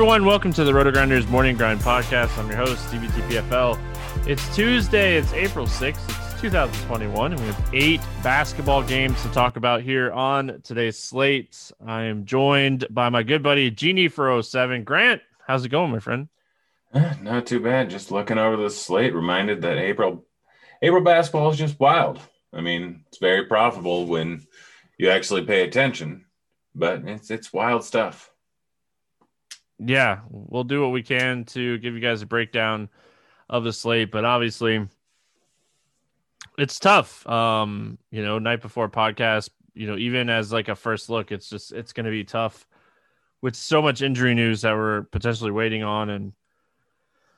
Everyone, welcome to the Roto Grinders Morning Grind Podcast. I'm your host, DBTPFL. It's Tuesday, it's April 6th, it's 2021, and we have eight basketball games to talk about here on today's slate. I am joined by my good buddy Genie for 07. Grant, how's it going, my friend? Eh, Not too bad. Just looking over the slate, reminded that April April basketball is just wild. I mean, it's very profitable when you actually pay attention, but it's it's wild stuff. Yeah, we'll do what we can to give you guys a breakdown of the slate, but obviously it's tough. Um, you know, night before podcast, you know, even as like a first look, it's just it's going to be tough with so much injury news that we're potentially waiting on and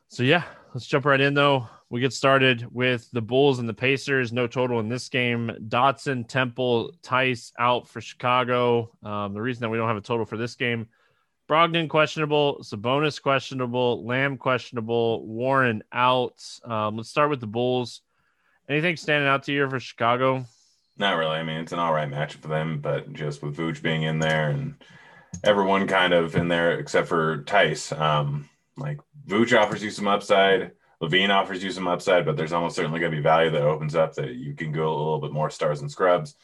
so yeah, let's jump right in though. We get started with the Bulls and the Pacers. No total in this game. Dotson, Temple, Theis out for Chicago. Um, the reason that we don't have a total for this game Brogdon questionable, Sabonis questionable, Lamb questionable, Warren out. Um, let's start with the Bulls. Anything standing out to you for Chicago? Not really. I mean, it's an all right matchup for them, but just with Vooch being in there and everyone kind of in there except for Theis, um, like Vooch offers you some upside. LaVine offers you some upside, but there's almost certainly going to be value that opens up that you can go a little bit more stars and scrubs.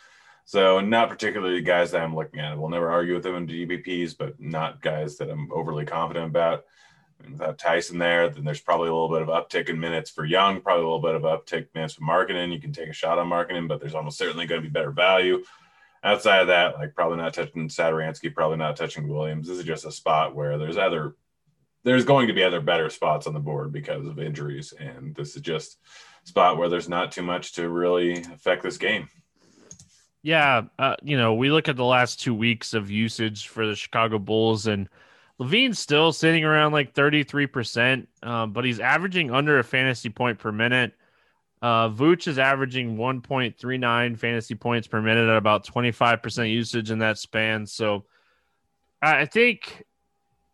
So not particularly guys that I'm looking at. We'll never argue with them in GPPs, but not guys that I'm overly confident about. And without Tyson there, then there's probably a little bit of uptick in minutes for Young, probably a little bit of uptick minutes for Markkanen. You can take a shot on Markkanen, but there's almost certainly going to be better value. Outside of that, like probably not touching Satoransky, probably not touching Williams. This is just a spot where there's other there's going to be other better spots on the board because of injuries. And this is just a spot where there's not too much to really affect this game. Yeah, uh, you know, we look at the last two weeks of usage for the Chicago Bulls, and LaVine's still sitting around like 33%, um, but he's averaging under a fantasy point per minute. Uh, Vooch is averaging 1.39 fantasy points per minute at about 25% usage in that span. So I think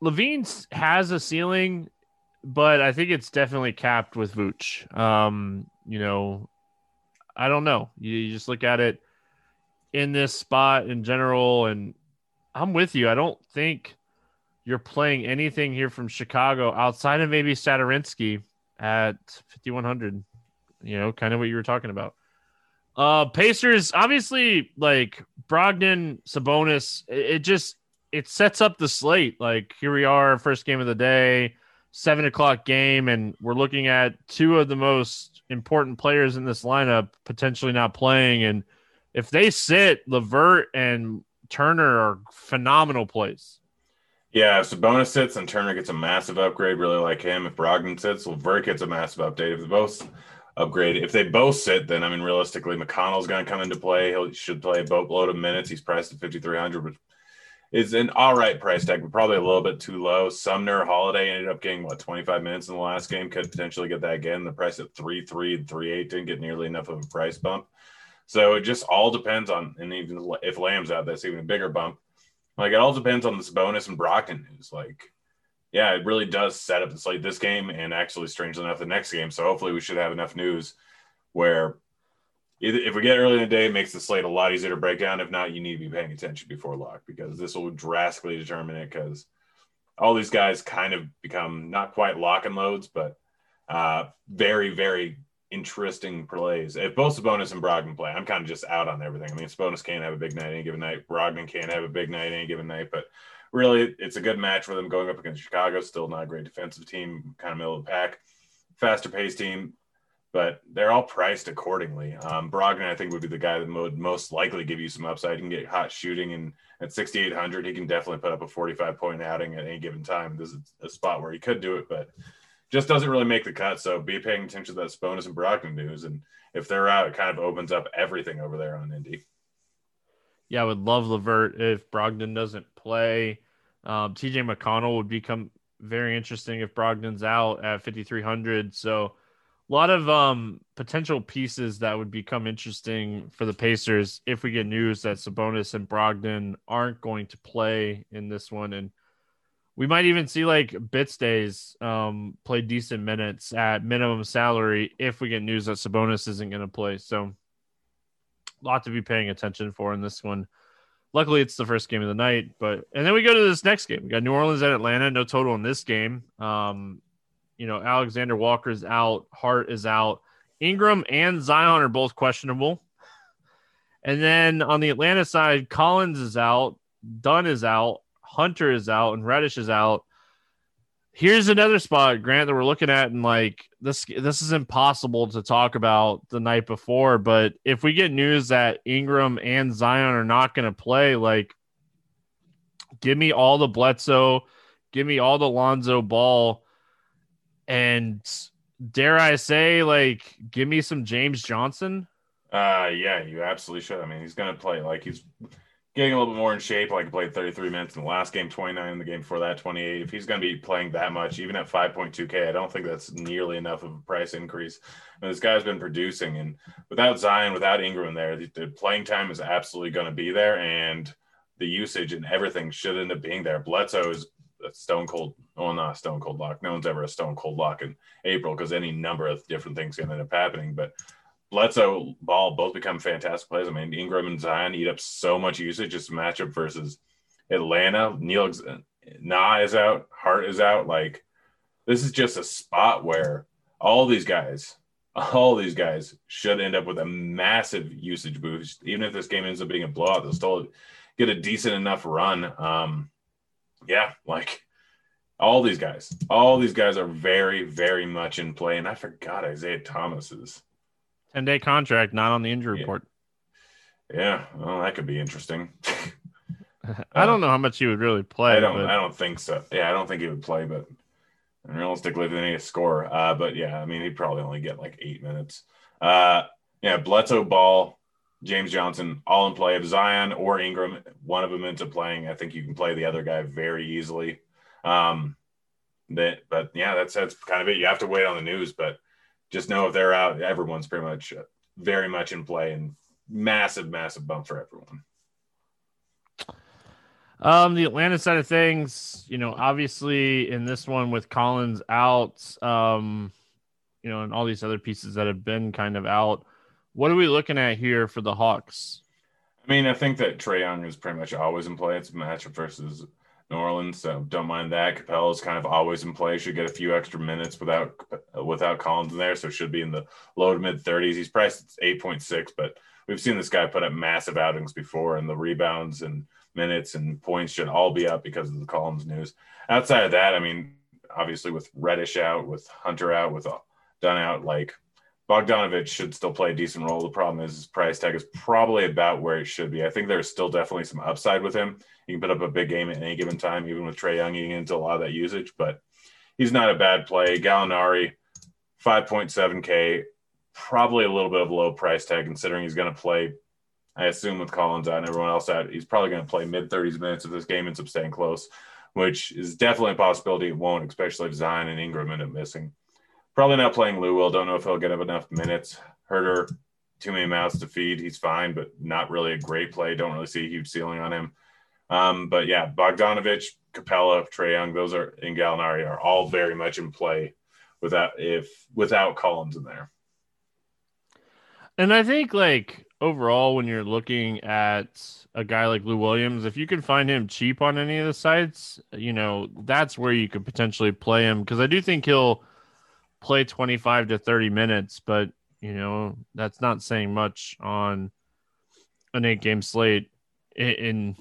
LaVine has a ceiling but I think it's definitely capped with Vooch. Um, you know, I don't know. You, you just look at it in this spot in general, and I'm with you. I don't think you're playing anything here from Chicago outside of maybe Satoransky at 5100. You know, kind of what you were talking about. Uh, Pacers, obviously, like Brogdon, Sabonis, it, it just it sets up the slate. Like here we are, first game of the day, seven o'clock game, and we're looking at two of the most important players in this lineup potentially not playing. And if they sit, Levert and Turner are phenomenal plays. Yeah, if Sabonis sits and Turner gets a massive upgrade, really like him. If Brogdon sits, Levert gets a massive update. If they both upgrade, if they both sit, then I mean, realistically, McConnell's going to come into play. He should play a boatload of minutes. He's priced at 5,300, which is an all right price tag, but probably a little bit too low. Sumner Holiday ended up getting what 25 minutes in the last game. Could potentially get that again. The price at three three and three eight didn't get nearly enough of a price bump. So it just all depends on, and even if Lamb's out, that's even a bigger bump. Like it all depends on this bonus and Brogdon news. Like, yeah, it really does set up the slate this game and actually, strangely enough, the next game. So hopefully, we should have enough news where if we get early in the day, it makes the slate a lot easier to break down. If not, you need to be paying attention before lock because this will drastically determine it. Because all these guys kind of become not quite lock and loads, but uh, very, very interesting plays. If both Sabonis and Brogdon play, I'm kind of just out on everything. I mean, Sabonis can't have a big night any given night. Brogdon can't have a big night any given night. But really, it's a good match for them going up against Chicago. Still not a great defensive team, kind of middle of the pack, faster paced team. But they're all priced accordingly. Um, Brogdon, I think, would be the guy that would most likely give you some upside. He can get hot shooting, and at 6,800, he can definitely put up a 45 point outing at any given time. This is a spot where he could do it, but just doesn't really make the cut. So be paying attention to that bonus and Brogdon news. And if they're out, it kind of opens up everything over there on Indy. Yeah, I would love Levert if Brogdon doesn't play. Um, TJ McConnell would become very interesting if Brogdon's out at 5,300. So a lot of um, potential pieces that would become interesting for the Pacers if we get news that Sabonis and Brogdon aren't going to play in this one. And we might even see like Bitadze um, play decent minutes at minimum salary if we get news that Sabonis isn't going to play. So, a lot to be paying attention for in this one. Luckily, it's the first game of the night, but and then we go to this next game. We got New Orleans at Atlanta. No total in this game. Um, you know, Alexander Walker's out, Hart is out, Ingram and Zion are both questionable. And then on the Atlanta side, Collins is out, Dunn is out, Hunter is out and Reddish is out. Here's another spot, Grant, that we're looking at, and like this, this is impossible to talk about the night before. But if we get news that Ingram and Zion are not going to play, like, give me all the Bledsoe, give me all the Lonzo Ball, and dare I say, like, give me some James Johnson. Uh, yeah, you absolutely should. I mean, he's going to play like he's getting a little bit more in shape. Like played 33 minutes in the last game, 29 in the game before that, 28. If he's going to be playing that much, even at 5.2K, I don't think that's nearly enough of a price increase. And this guy's been producing, and without Zion, without Ingram there, the, the playing time is absolutely going to be there, and the usage and everything should end up being there. Bledsoe is a stone cold, well, not a stone cold lock. No one's ever a stone cold lock in April because any number of different things can end up happening, but Bledsoe Ball both become fantastic plays. I mean, Ingram and Zion eat up so much usage. Just matchup versus Atlanta. Neil Na is out. Hart is out. Like this is just a spot where all these guys, all these guys should end up with a massive usage boost. Even if this game ends up being a blowout, they'll still get a decent enough run. Um, yeah, like all these guys, all these guys are very, very much in play. And I forgot Isaiah Thomas is 10 day contract, not on the injury yeah. report. Yeah, well, that could be interesting. I don't know how much he would really play. I don't. but- I don't think so. Yeah, I don't think he would play, but realistically, they need a score. Uh, but yeah, I mean, he'd probably only get like eight minutes. Uh, yeah, Bledsoe, Ball, James Johnson, all in play. If Zion or Ingram, one of them into playing, I think you can play the other guy very easily. Um, that, but yeah, that's that's kind of it. You have to wait on the news, but just know if they're out, everyone's pretty much uh, very much in play and massive, massive bump for everyone. Um, the Atlanta side of things, you know, obviously in this one with Collins out, um, you know, and all these other pieces that have been kind of out. What are we looking at here for the Hawks? I mean, I think that Trae Young is pretty much always in play. It's a matchup versus New Orleans, so don't mind that. Capela's kind of always in play. Should get a few extra minutes without without Collins in there, so should be in the low to mid 30s. He's priced eight point six, but we've seen this guy put up massive outings before, and the rebounds and minutes and points should all be up because of the Collins news. Outside of that, I mean, obviously with Reddish out, with Hunter out, with uh, Dunn out, like Bogdanovic should still play a decent role. The problem is his price tag is probably about where it should be. I think there's still definitely some upside with him. He can put up a big game at any given time, even with Trae Young getting into a lot of that usage, but he's not a bad play. Gallinari, 5.7K, probably a little bit of low price tag considering he's going to play, I assume, with Collins out and everyone else out. He's probably going to play mid 30s minutes if this game ends up staying close, which is definitely a possibility it won't, especially if Zion and Ingram end up missing. Probably not playing Lou Will. Don't know if he'll get enough minutes. Huerter, too many mouths to feed. He's fine, but not really a great play. Don't really see a huge ceiling on him. Um, but yeah, Bogdanovic, Capela, Trae Young, those are in Gallinari are all very much in play without if without Collins in there. And I think like overall, when you're looking at a guy like Lou Williams, if you can find him cheap on any of the sites, you know, that's where you could potentially play him. Cause I do think he'll play 25 to 30 minutes, but you know, that's not saying much on an eight game slate in, in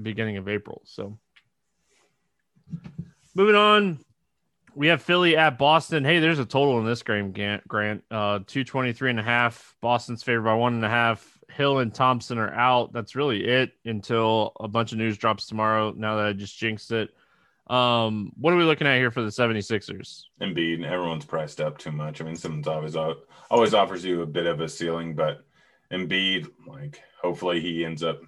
beginning of April. So moving on, we have Philly at Boston. Hey, there's a total in this game, Grant. Uh, 223 and a half. Boston's favored by one and a half. Hill and Thompson are out. That's really it until a bunch of news drops tomorrow. Now that I just jinxed it. Um, what are we looking at here for the 76ers? Embiid, everyone's priced up too much. I mean, Simmons always always offers you a bit of a ceiling, but Embiid, like, hopefully he ends up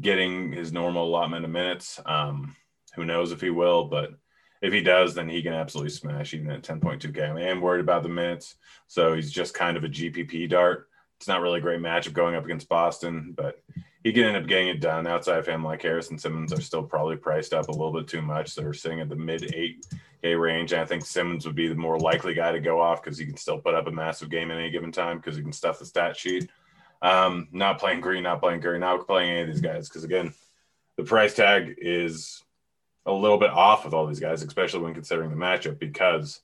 getting his normal allotment of minutes. Um, who knows if he will, but if he does, then he can absolutely smash even at 10.2K. I am worried about the minutes, so he's just kind of a GPP dart. It's not really a great matchup going up against Boston, but he can end up getting it done. Outside of him, like Harrison Simmons, are still probably priced up a little bit too much. They're sitting at the mid 8K range. And I think Simmons would be the more likely guy to go off because he can still put up a massive game at any given time because he can stuff the stat sheet. Um, not playing Green, not playing Curry, not playing any of these guys because again, the price tag is a little bit off with all these guys, especially when considering the matchup because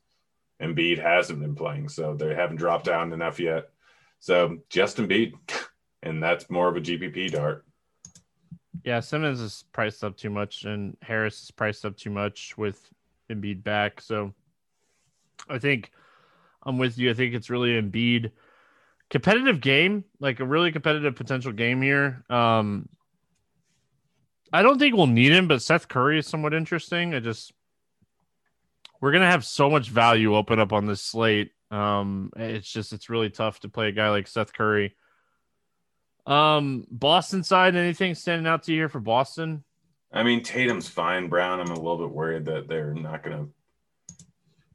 Embiid hasn't been playing, so they haven't dropped down enough yet. So just Embiid, and that's more of a GPP dart. Yeah, Simmons is priced up too much, and Harris is priced up too much with Embiid back. So I think I'm with you. I think it's really Embiid competitive game, like a really competitive potential game here. Um, I don't think we'll need him, but Seth Curry is somewhat interesting. I just we're gonna have so much value open up on this slate. Um, it's just it's really tough to play a guy like Seth Curry. Um, Boston side, anything standing out to you here for Boston? I mean, Tatum's fine. Brown, I'm a little bit worried that they're not gonna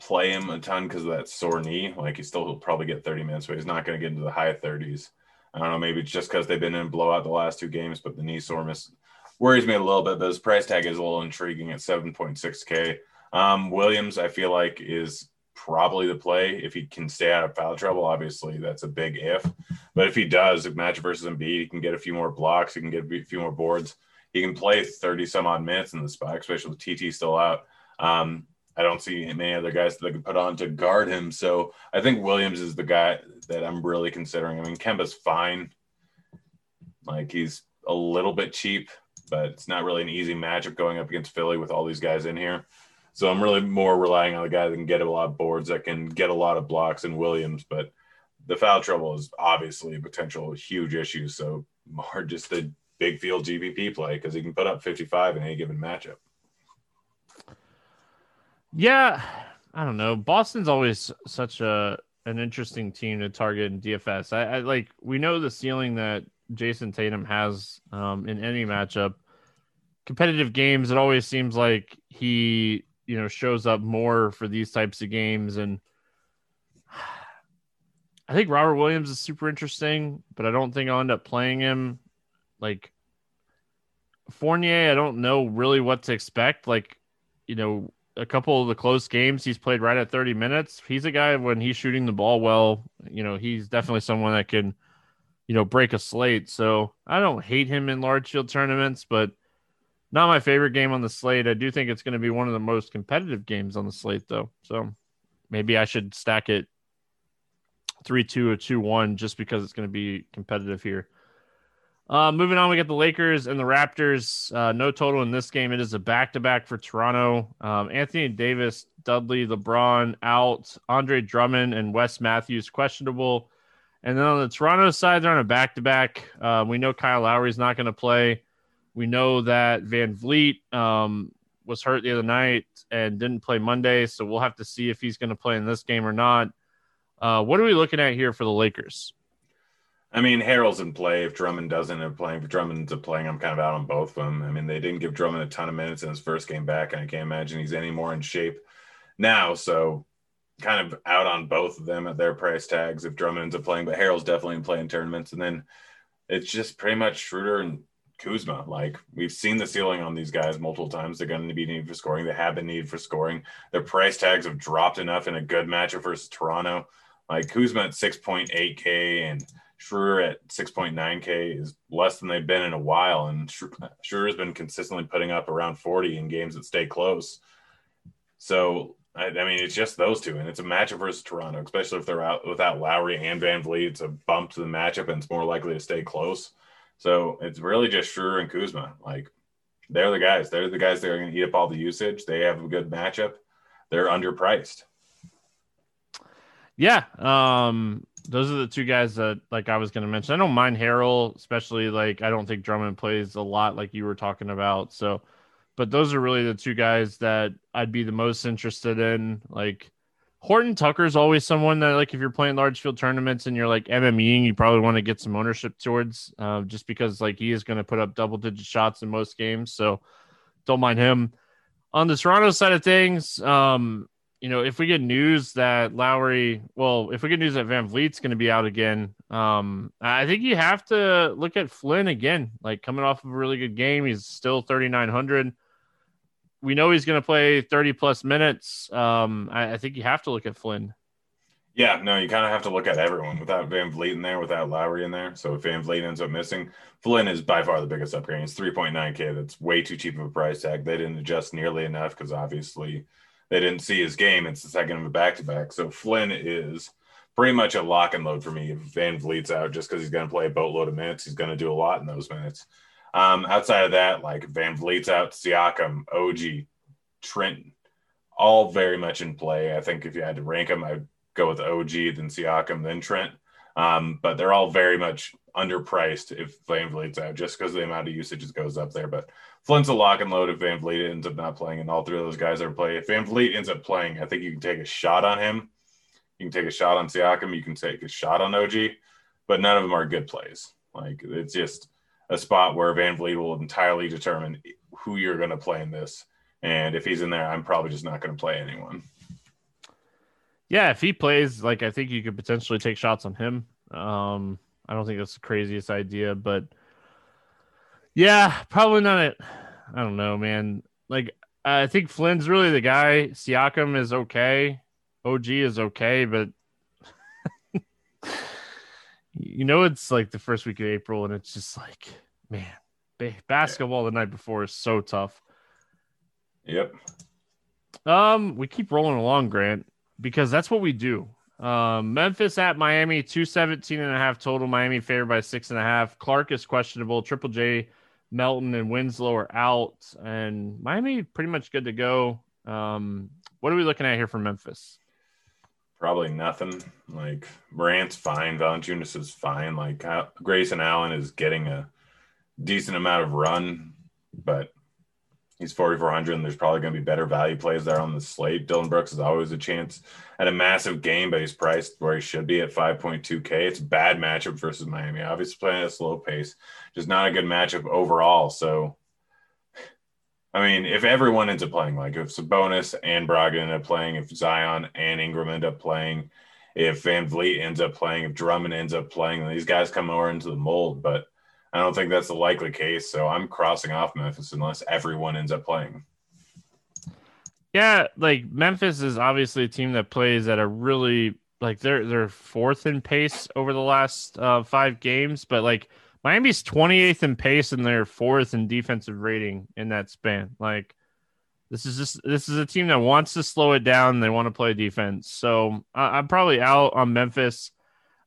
play him a ton because of that sore knee. Like he still will probably get 30 minutes, but he's not going to get into the high 30s. I don't know. Maybe it's just because they've been in blowout the last two games, but the knee soreness worries me a little bit. But his price tag is a little intriguing at 7.6K. Um, Williams, I feel like, is probably the play if he can stay out of foul trouble. Obviously, that's a big if. But if he does, if match versus Embiid, he can get a few more blocks. He can get a few more boards. He can play 30 some odd minutes in the spot, especially with TT still out. Um, I don't see many other guys that they can put on to guard him. So I think Williams is the guy that I'm really considering. I mean, Kemba's fine. Like he's a little bit cheap, but it's not really an easy matchup going up against Philly with all these guys in here. So I'm really more relying on the guy that can get a lot of boards, that can get a lot of blocks in Williams. But the foul trouble is obviously a potential huge issue. So more just a big field GPP play because he can put up 55 in any given matchup. Yeah, I don't know. Boston's always such a an interesting team to target in DFS. I, I like we know the ceiling that Jayson Tatum has um, in any matchup. Competitive games, it always seems like he you know shows up more for these types of games, and I think Robert Williams is super interesting, but I don't think I'll end up playing him. Like Fournier, I don't know really what to expect. Like, you know, a couple of the close games he's played right at 30 minutes. He's a guy when he's shooting the ball well, you know, he's definitely someone that can, you know, break a slate. So I don't hate him in large field tournaments, but not my favorite game on the slate. I do think it's going to be one of the most competitive games on the slate, though. So maybe I should stack it 3 2 or 2 1 just because it's going to be competitive here. Uh, moving on, we get the Lakers and the Raptors. Uh, no total in this game. It is a back to back for Toronto. Um, Anthony Davis, Dudley, LeBron out. Andre Drummond and Wes Matthews questionable. And then on the Toronto side, they're on a back to back. We know Kyle Lowry is not going to play. We know that VanVleet um, was hurt the other night and didn't play Monday. So we'll have to see if he's going to play in this game or not. Uh, what are we looking at here for the Lakers? I mean, Harrell's in play. If Drummond doesn't up playing, if Drummond's playing, I'm kind of out on both of them. I mean, they didn't give Drummond a ton of minutes in his first game back, and I can't imagine he's any more in shape now. So, kind of out on both of them at their price tags if Drummond ends up playing. But Harrell's definitely in playing tournaments, and then it's just pretty much Schroeder and Kuzma. Like we've seen the ceiling on these guys multiple times. They're going to be needed for scoring. They have been needed for scoring. Their price tags have dropped enough in a good matchup versus Toronto. Like Kuzma at 6.8K and Schroeder at 6.9K is less than they've been in a while. And Schroeder's been consistently putting up around 40 in games that stay close. So, I, I, mean, it's just those two. And it's a matchup versus Toronto, especially if they're out without Lowry and VanVleet. It's a bump to the matchup and it's more likely to stay close. So it's really just Schroeder and Kuzma. Like, they're the guys. They're the guys that are going to eat up all the usage. They have a good matchup. They're underpriced. Yeah. Um, those are the two guys that like I was going to mention. I don't mind Harrell, especially like I don't think Drummond plays a lot like you were talking about. So, but those are really the two guys that I'd be the most interested in. Like Horton Tucker is always someone that like if you're playing large field tournaments and you're like MMEing, you probably want to get some ownership towards, uh, just because like he is going to put up double digit shots in most games. So don't mind him. On the Toronto side of things, um, you know, if we get news that Lowry, well, if we get news that VanVleet's going to be out again, um, I think you have to look at Flynn again. Like coming off of a really good game, he's still 3,900. We know he's going to play 30 plus minutes. Um, I, I, think you have to look at Flynn. Yeah, no, you kind of have to look at everyone without VanVleet in there, without Lowry in there. So if VanVleet ends up missing, Flynn is by far the biggest upgrade. It's 3.9K. That's way too cheap of a price tag. They didn't adjust nearly enough because obviously – they didn't see his game. It's the second of a back to back. So Flynn is pretty much a lock and load for me. If VanVleet's out, just because he's going to play a boatload of minutes, he's going to do a lot in those minutes. Um, outside of that, like VanVleet's out, Siakam, OG, Trent, all very much in play. I think if you had to rank them, I'd go with OG, then Siakam, then Trent. Um, but they're all very much underpriced if VanVleet's out, just because the amount of usage goes up there. But Flynn's a lock and load if VanVleet ends up not playing, and all three of those guys are play. If VanVleet ends up playing, I think you can take a shot on him. You can take a shot on Siakam. You can take a shot on OG, but none of them are good plays. Like it's just a spot where VanVleet will entirely determine who you're going to play in this. And if he's in there, I'm probably just not going to play anyone. Yeah, if he plays, like I think you could potentially take shots on him. Um, I don't think that's the craziest idea, but yeah, probably not it. I don't know, man. Like I think Flynn's really the guy. Siakam is okay. OG is okay, but you know it's like the first week of April, and it's just like, man, basketball the night before is so tough. Yep. Um, we keep rolling along, Grant, because that's what we do. Um, Memphis at Miami, 217 and a half total. Miami favored by six and a half. Clarke is questionable. Triple J Melton and Winslow are out, and Miami pretty much good to go. Um, what are we looking at here for Memphis? Probably nothing. Like Morant's fine, Valanciunas is fine. Like Grayson Allen is getting a decent amount of run, but he's 4,400, and there's probably going to be better value plays there on the slate. Dillon Brooks is always a chance at a massive game, but he's priced where he should be at 5.2K. It's bad matchup versus Miami. Obviously, playing at a slow pace, just not a good matchup overall. So, I mean, if everyone ends up playing, like if Sabonis and Brogdon end up playing, if Zion and Ingram end up playing, if VanVleet ends up playing, if Drummond ends up playing, these guys come over into the mold. But I don't think that's the likely case. So I'm crossing off Memphis unless everyone ends up playing. Yeah, like Memphis is obviously a team that plays at a really like they're they're fourth in pace over the last uh, five games, but like Miami's 28th in pace and they're fourth in defensive rating in that span. Like this is just this is a team that wants to slow it down. They want to play defense. So I, I'm probably out on Memphis.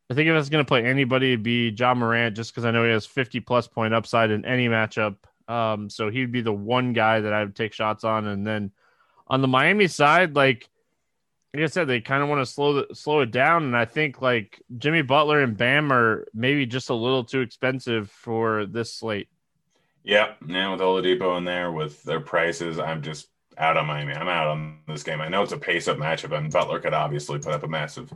I think if I was going to play anybody, it'd be Ja Morant, just because I know he has 50 plus point upside in any matchup. Um, so he'd be the one guy that I would take shots on. And then on the Miami side, like like I said, they kind of want to slow the, slow it down, and I think like Jimmy Butler and Bam are maybe just a little too expensive for this slate. Yeah, now with Oladipo in there with their prices, I'm just out on Miami. I'm out on this game. I know it's a pace up matchup, and Butler could obviously put up a massive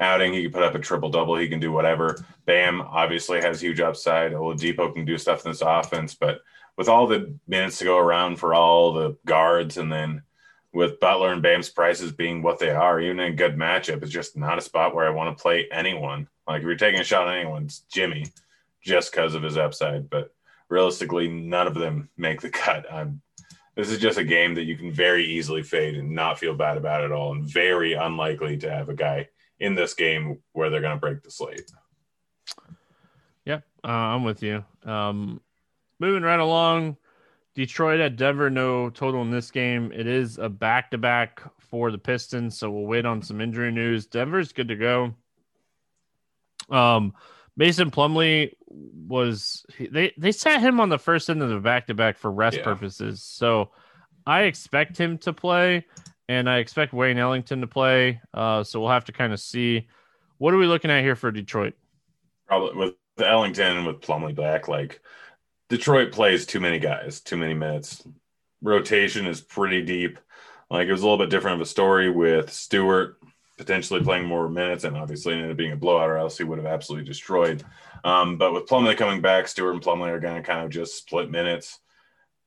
outing. He could put up a triple double. He can do whatever. Bam obviously has huge upside. Oladipo can do stuff in this offense, but with all the minutes to go around for all the guards, and then with Butler and Bam's prices being what they are, even in a good matchup, it's just not a spot where I want to play anyone. Like if you're taking a shot on anyone, it's Jimmy, just because of his upside. But realistically, none of them make the cut. I'm this is just a game that you can very easily fade and not feel bad about at all, and very unlikely to have a guy in this game where they're going to break the slate. Yeah, uh, I'm with you. Um, moving right along, Detroit at Denver, no total in this game. It is a back to back for the Pistons, so we'll wait on some injury news. Denver's good to go. Um, Mason Plumlee was they they sat him on the first end of the back to back for rest yeah. purposes, so I expect him to play, and I expect Wayne Ellington to play. Uh, so we'll have to kind of see what are we looking at here for Detroit. Probably with Ellington and with Plumlee back, like Detroit plays too many guys, too many minutes. Rotation is pretty deep. Like it was a little bit different of a story with Stewart potentially playing more minutes, and obviously ended up being a blowout, or else he would have absolutely destroyed. Um, but with Plumlee coming back, Stewart and Plumlee are going to kind of just split minutes.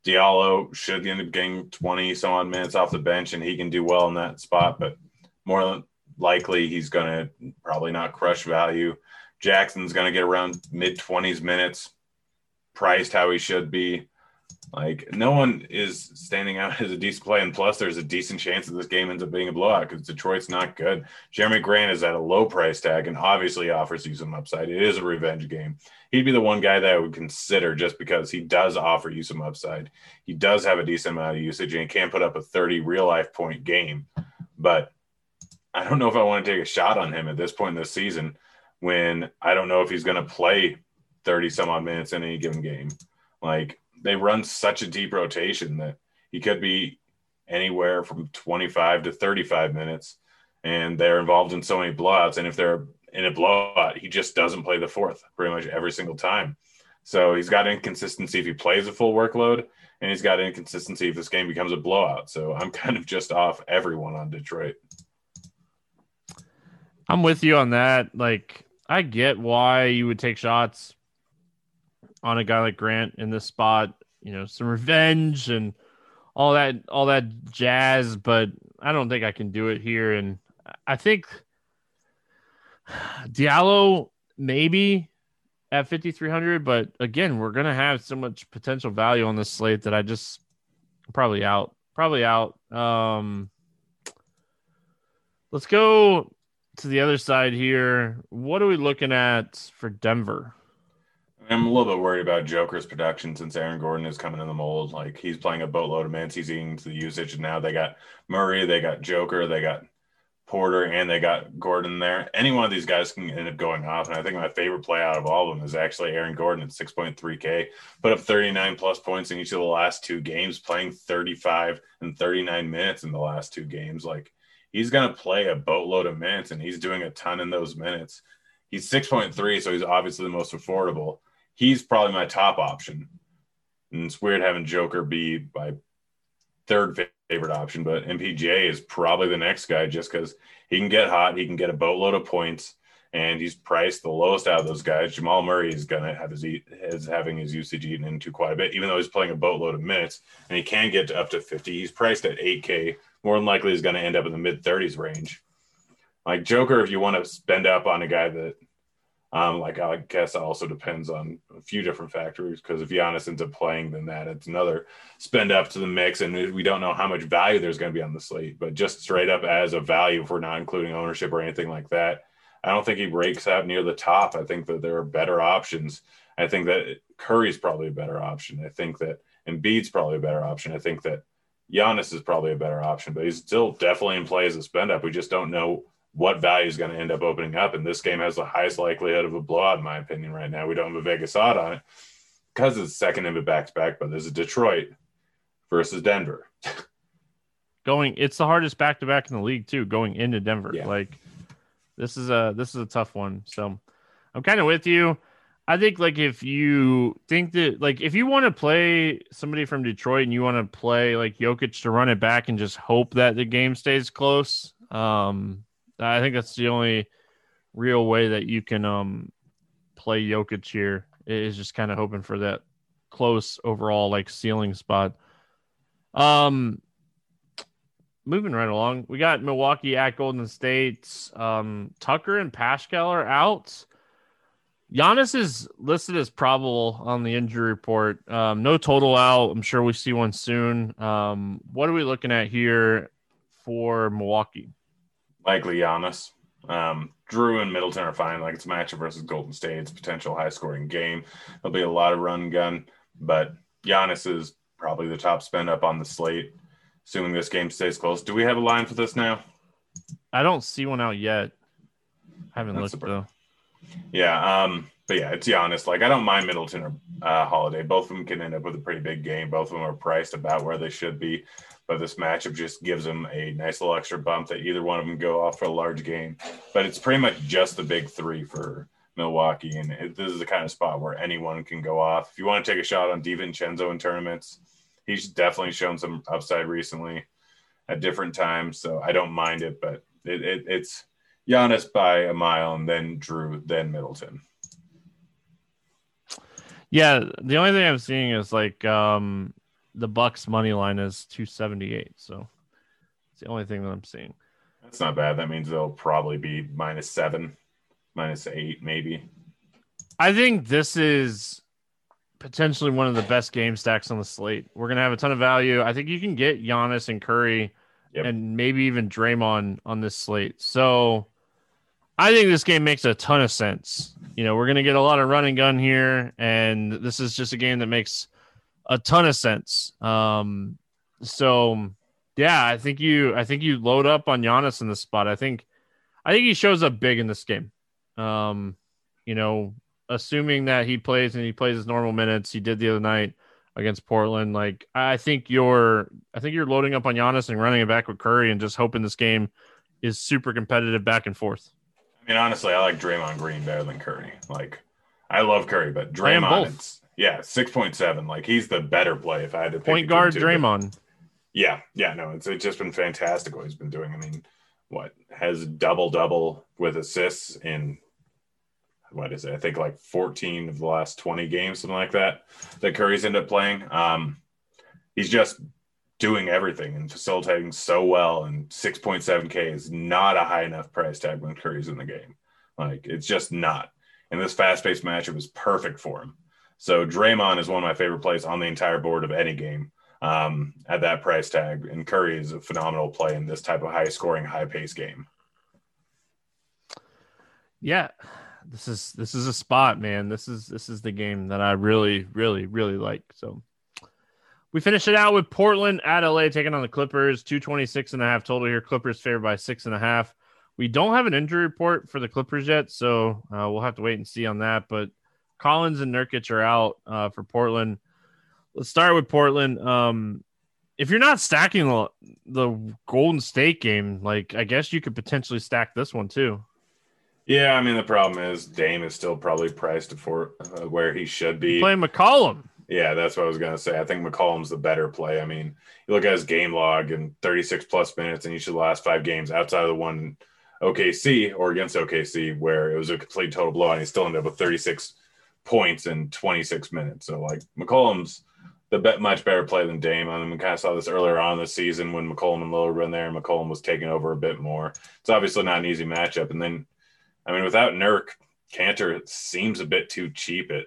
Diallo should end up getting 20 some odd minutes off the bench, and he can do well in that spot, but more likely he's going to probably not crush value. Jackson's going to get around mid 20s minutes priced how he should be. Like no one is standing out as a decent play, and plus there's a decent chance that this game ends up being a blowout because Detroit's not good. Jerami Grant is at a low price tag and obviously offers you some upside. It is a revenge game. He'd be the one guy that I would consider just because he does offer you some upside. He does have a decent amount of usage and can put up a 30 real life point game. But I don't know if I want to take a shot on him at this point in the season when I don't know if he's going to play 30 some odd minutes in any given game. Like they run such a deep rotation that he could be anywhere from 25 to 35 minutes and they're involved in so many blowouts and if they're in a blowout he just doesn't play the fourth pretty much every single time. So he's got inconsistency if he plays a full workload and he's got inconsistency if this game becomes a blowout. So i'm kind of just off everyone on detroit. I'm with you on that. Like i get why you would take shots on a guy like Grant in this spot. You know, some revenge and all that, all that jazz. But I don't think I can do it here. And I think Diallo maybe at 5300 but again we're gonna have so much potential value on this slate that i just probably out probably out um let's go to the other side here what are we looking at for denver I'm a little bit worried about Joker's production since Aaron Gordon is coming in the mold. Like he's playing a boatload of minutes, he's eating to the usage, and now they got Murray, they got Joker, they got Porter, and they got Gordon there. Any one of these guys can end up going off. And I think my favorite play out of all of them is actually Aaron Gordon at 6.3K. Put up 39 plus points in each of the last two games, playing 35 and 39 minutes in the last two games. Like he's going to play a boatload of minutes, and he's doing a ton in those minutes. He's 6.3, so he's obviously the most affordable he's probably my top option. And it's weird having Joker be my third favorite option, but MPJ is probably the next guy just because he can get hot, he can get a boatload of points, and he's priced the lowest out of those guys. Jamal Murray is gonna have his is having his usage eaten into quite a bit, even though he's playing a boatload of minutes, and he can get to up to 50. He's priced at 8K. More than likely, he's going to end up in the mid 30s range. Like Joker, if you want to spend up on a guy that Um, like I guess it also depends on a few different factors because if Giannis ends up playing, then that it's another spend up to the mix, and we don't know how much value there's going to be on the slate. But just straight up as a value, if we're not including ownership or anything like that, I don't think he breaks out near the top. I think that there are better options. I think that Curry's probably a better option. I think that Embiid's probably a better option. I think that Giannis is probably a better option, but he's still definitely in play as a spend up. We just don't know what value is going to end up opening up. And this game has the highest likelihood of a blowout, in my opinion, right now. We don't have a Vegas odd on it because it's second in the back to back, but there's a Detroit versus Denver. going, it's the hardest back to back in the league too. Going into Denver, yeah. like this is a this is a tough one. So I'm kind of with you. I think like if you think that like if you want to play somebody from Detroit and you want to play like Jokic to run it back and just hope that the game stays close, um, I think that's the only real way that you can um play Jokic here is just kind of hoping for that close overall like ceiling spot. Um moving right along, we got Milwaukee at Golden State. Um Tucker and Pascal are out. Giannis is listed as probable on the injury report. Um, no total out. I'm sure we see one soon. Um, what are we looking at here for Milwaukee? Likely Giannis. Um, Jrue and Middleton are fine. Like it's a matchup versus Golden State. It's a potential high scoring game. There'll be a lot of run gun, but Giannis is probably the top spend up on the slate, assuming this game stays close. Do we have a line for this now? I don't see one out yet. I haven't That's looked though. Yeah, um, but yeah, it's Giannis. Like I don't mind Middleton or uh, Holiday. Both of them can end up with a pretty big game. Both of them are priced about where they should be but this matchup just gives them a nice little extra bump that either one of them go off for a large game. But it's pretty much just the big three for Milwaukee, and it, this is the kind of spot where anyone can go off. If you want to take a shot on DiVincenzo in tournaments, he's definitely shown some upside recently at different times, so I don't mind it. But it, it, it's Giannis by a mile, and then Jrue, then Middleton. Yeah, the only thing I'm seeing is like um the Bucks money line is 278. So it's the only thing that I'm seeing. That's not bad. That means they'll probably be minus seven, minus eight, maybe. I think this is potentially one of the best game stacks on the slate. We're gonna have a ton of value. I think you can get Giannis and Curry yep. and maybe even Draymond on this slate. So I think this game makes a ton of sense. You know, we're gonna get a lot of running gun here, and this is just a game that makes a ton of sense. Um, so yeah, I think you I think you load up on Giannis in this spot. I think I think he shows up big in this game. Um, you know, assuming that he plays and he plays his normal minutes, he did the other night against Portland. Like I think you're I think you're loading up on Giannis and running it back with Curry and just hoping this game is super competitive back and forth. I mean, honestly, I like Draymond Green better than Curry. Like I love Curry, but Draymond yeah, six point seven. Like he's the better play if I had to point guard Draymond. Yeah, yeah, no, it's, it's just been fantastic what he's been doing. I mean, what has double double with assists in what is it? I think like 14 of the last 20 games, something like that, that Curry's ended up playing. Um, he's just doing everything and facilitating so well. And 6.7K is not a high enough price tag when Curry's in the game. Like it's just not. And this fast paced matchup is perfect for him. So Draymond is one of my favorite plays on the entire board of any game um, at that price tag. And Curry is a phenomenal play in this type of high scoring, high pace game. Yeah, this is this is a spot, man. This is this is the game that I really, really, really like. So we finish it out with Portland at LA taking on the Clippers, 226 and a half total here. Clippers favored by six and a half. We don't have an injury report for the Clippers yet, so uh, we'll have to wait and see on that. But Collins and Nurkic are out uh, for Portland. Let's start with Portland. Um, if you're not stacking the, the Golden State game, like I guess you could potentially stack this one too. Yeah, I mean the problem is Dame is still probably priced for uh, where he should be. Play McCollum. Yeah, that's what I was gonna say. I think McCollum's the better play. I mean, you look at his game log and 36 plus minutes in each of the last five games outside of the one OKC or against OKC where it was a complete total blowout. And he still ended up with 36 points in 26 minutes. So like McCollum's the bet much better play than Dame. I mean, we kind of saw this earlier on the season when McCollum and Lillard were in there, and McCollum was taking over a bit more. It's obviously not an easy matchup. And then, I mean, without Nurk, Kanter seems a bit too cheap at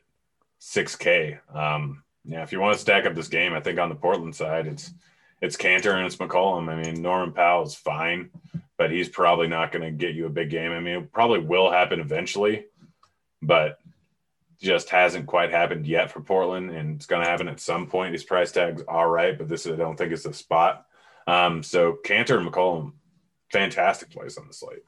6K. Um, yeah, if you want to stack up this game, I think on the Portland side, it's it's Kanter and it's McCollum. I mean, Norman Powell is fine, but he's probably not going to get you a big game. I mean, it probably will happen eventually, but just hasn't quite happened yet for Portland, and it's going to happen at some point. His price tag's all right, but this I don't think is the spot. Um, so Kanter and McCollum, fantastic place on the slate.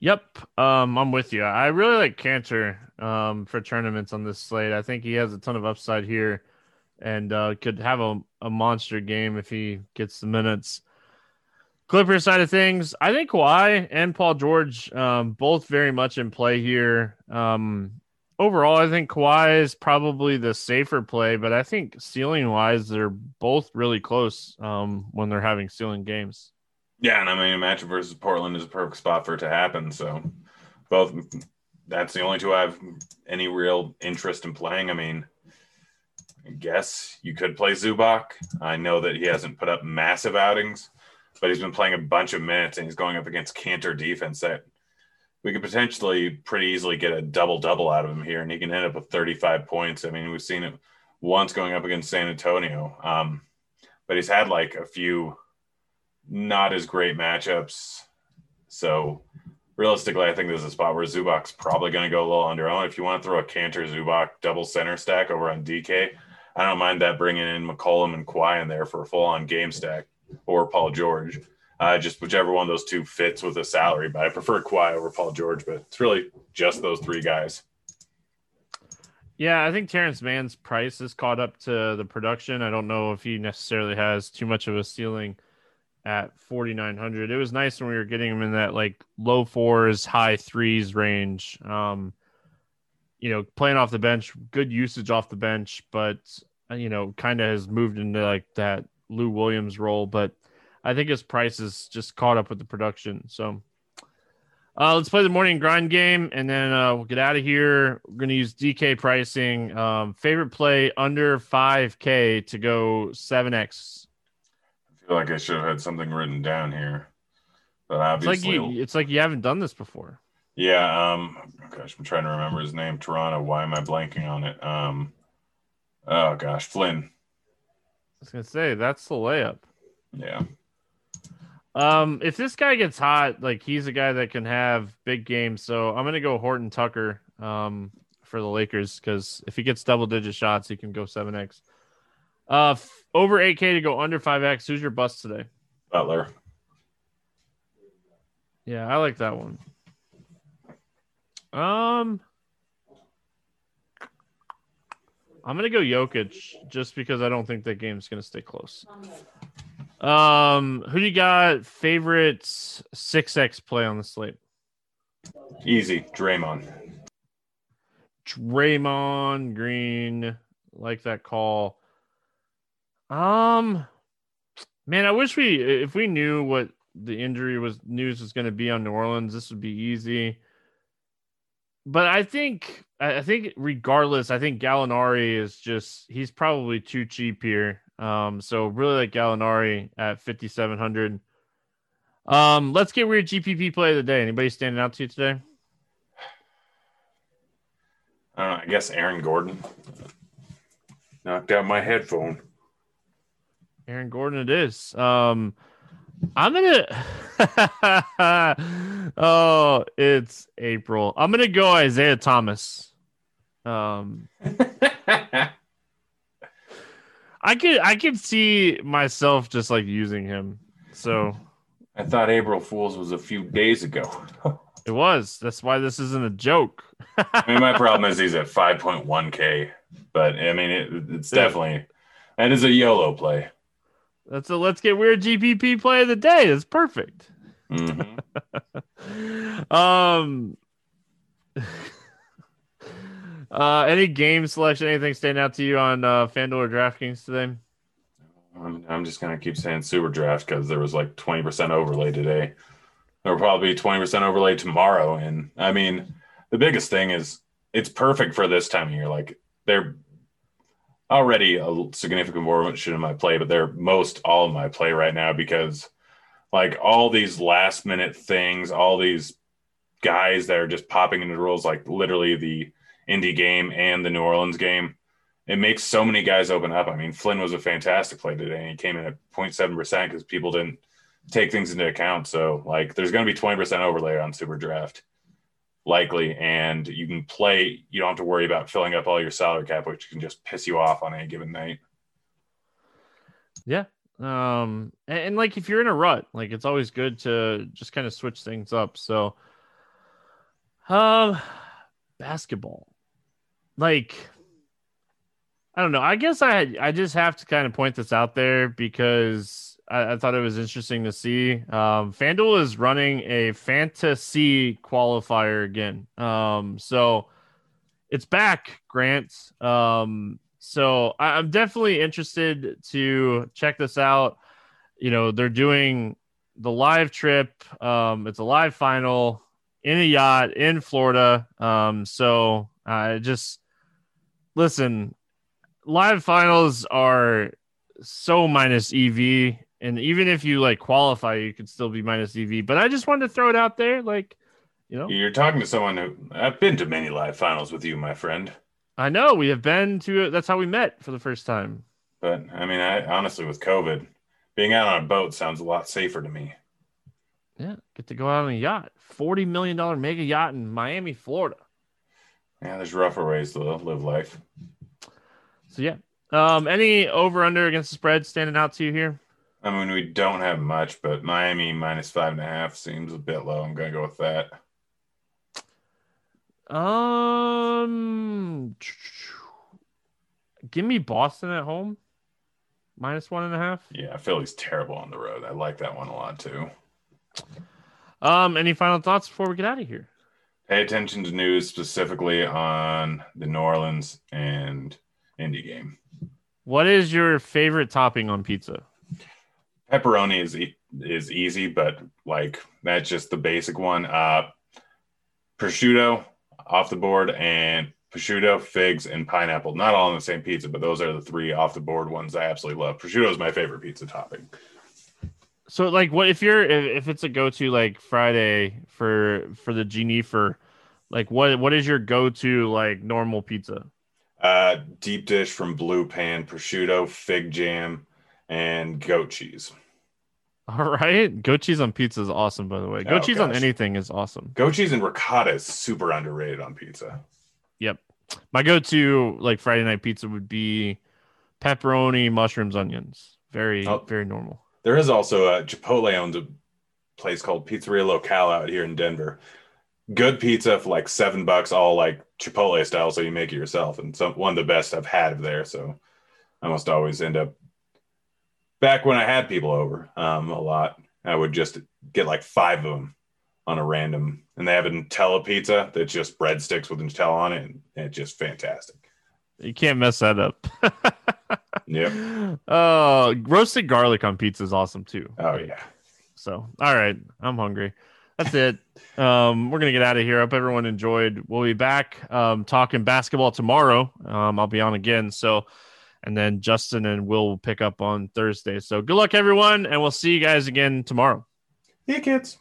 Yep, um, I'm with you. I really like Kanter um, for tournaments on this slate. I think he has a ton of upside here, and uh, could have a, a monster game if he gets the minutes. Clippers side of things, I think Kawhi and Paul George um, both very much in play here. Um, overall, I think Kawhi is probably the safer play, but I think ceiling wise, they're both really close um, when they're having ceiling games. Yeah, and I mean, a match versus Portland is a perfect spot for it to happen. So, both that's the only two I have any real interest in playing. I mean, I guess you could play Zubac. I know that he hasn't put up massive outings, but he's been playing a bunch of minutes and he's going up against Kanter defense that we could potentially pretty easily get a double double out of him here, and he can end up with 35 points. I mean, we've seen it once going up against San Antonio, um, but he's had like a few not as great matchups. So realistically, I think there's a spot where Zubac's probably going to go a little under owned. If you want to throw a Kanter Zubac double center stack over on DK, I don't mind that bringing in McCollum and Kawhi in there for a full on game stack or Paul George. Uh, just whichever one of those two fits with a salary, but I prefer Kawhi over Paul George. But it's really just those three guys. Yeah, I think Terrence Mann's price is caught up to the production. I don't know if he necessarily has too much of a ceiling at 4900 it was nice when we were getting him in that like low fours high threes range um you know playing off the bench good usage off the bench but you know kind of has moved into like that lou williams role but i think his price is just caught up with the production so uh, let's play the morning grind game and then uh, we'll get out of here. We're going to use DK pricing. Um, favorite play under 5K to go 7X. I feel like I should have had something written down here, but obviously, it's like you, it's like you haven't done this before. Yeah. Um. Gosh, I'm trying to remember his name. Toronto. Why am I blanking on it? Um. Oh gosh, Flynn. I was gonna say that's the layup. Yeah. Um, if this guy gets hot, like he's a guy that can have big games. So I'm gonna go Horton Tucker um for the Lakers because if he gets double digit shots, he can go seven X. Uh, f- over 8K to go under 5X. Who's your bust today? Butler. Yeah, I like that one. Um, I'm gonna go Jokic just because I don't think that game's gonna stay close. Um, who do you got? Favorite six X play on the slate? Easy, Draymond. Draymond Green, like that call. Um, man, I wish we if we knew what the injury was news was going to be on New Orleans, this would be easy. But I think I think regardless, I think Gallinari is just he's probably too cheap here. Um, so really like Gallinari at fifty seven hundred. Um, let's get weird GPP play of the day. Anybody standing out to you today? Uh, I guess Aaron Gordon knocked out my headphone. Aaron Gordon, it is. Um, I'm gonna. oh, it's April. I'm gonna go Isaiah Thomas. Um, I could I could see myself just like using him. So I thought April Fools was a few days ago. it was. That's why this isn't a joke. I mean, my problem is he's at 5.1k, but I mean, it, it's definitely that is a YOLO play. That's a let's get weird GPP play of the day. It's perfect. Mm-hmm. um uh any game selection, anything stand out to you on uh FanDuel or DraftKings today? I'm, I'm just gonna keep saying super draft because there was like 20% overlay today. There'll probably be 20% overlay tomorrow. And I mean, the biggest thing is it's perfect for this time of year. Like they're already a significant portion of my play, but they're most all of my play right now because like all these last minute things, all these guys that are just popping into roles like literally the Indy game and the New Orleans game. It makes so many guys open up. I mean, Flynn was a fantastic play today, and he came in at 0.7% because people didn't take things into account. So, like, there's going to be 20% overlay on Super Draft, likely, and you can play. You don't have to worry about filling up all your salary cap, which can just piss you off on any given night. Yeah. Um, and, and like if you're in a rut, like it's always good to just kind of switch things up. So, um, basketball, like, I don't know. I guess I I just have to kind of point this out there because I, I thought it was interesting to see. Um, FanDuel is running a fantasy qualifier again. Um, so it's back, Grant. Um, so I, I'm definitely interested to check this out. You know, they're doing the live trip. Um, it's a live final in a yacht in Florida. Um, so I just listen. Live finals are so minus EV, and even if you like qualify, you could still be minus EV. But I just wanted to throw it out there, like you know, you're talking to someone who I've been to many live finals with you, my friend. I know we have been to. That's how we met for the first time. But I mean, I honestly, with COVID, being out on a boat sounds a lot safer to me. Yeah, get to go out on a yacht, forty million dollar mega yacht in Miami, Florida. Yeah, there's rougher ways to live life. So yeah, um, any over under against the spread standing out to you here? I mean, we don't have much, but Miami minus five and a half seems a bit low. I'm gonna go with that. Um, give me Boston at home, minus one and a half. Yeah, Philly's terrible on the road. I like that one a lot too. Um, any final thoughts before we get out of here? Pay attention to news specifically on the New Orleans and Indy game. What is your favorite topping on pizza? Pepperoni is e- is easy, but like that's just the basic one. Uh, prosciutto, off the board and prosciutto, figs, and pineapple. Not all on the same pizza, but those are the three off the board ones I absolutely love. Prosciutto is my favorite pizza topping. So, like, what if you're if it's a go to like Friday for for the genie for like what what is your go to like normal pizza? Uh, deep dish from Blue Pan, prosciutto, fig jam, and goat cheese. All right. Goat cheese on pizza is awesome, by the way. Goat oh, cheese gosh. on anything is awesome. Goat cheese and ricotta is super underrated on pizza. Yep. My go to like Friday night pizza would be pepperoni, mushrooms, onions. Very, oh, very normal. There is also a Chipotle owns a place called Pizzeria Locale out here in Denver. Good pizza for like seven bucks, all like Chipotle style, so you make it yourself. And some one of the best I've had there. So I must always end up back when I had people over um, a lot, I would just get like five of them on a random, and they have a Nutella pizza that's just breadsticks with Nutella on it, and it's just fantastic. You can't mess that up. yep. Oh, roasted garlic on pizza is awesome too. Oh yeah. So, all right, I'm hungry. That's it. um, we're gonna get out of here. I hope everyone enjoyed. We'll be back um, talking basketball tomorrow. Um, I'll be on again. So and then Justin and Will Will pick up on Thursday. So good luck, everyone, and we'll see you guys again tomorrow. Hey, kids.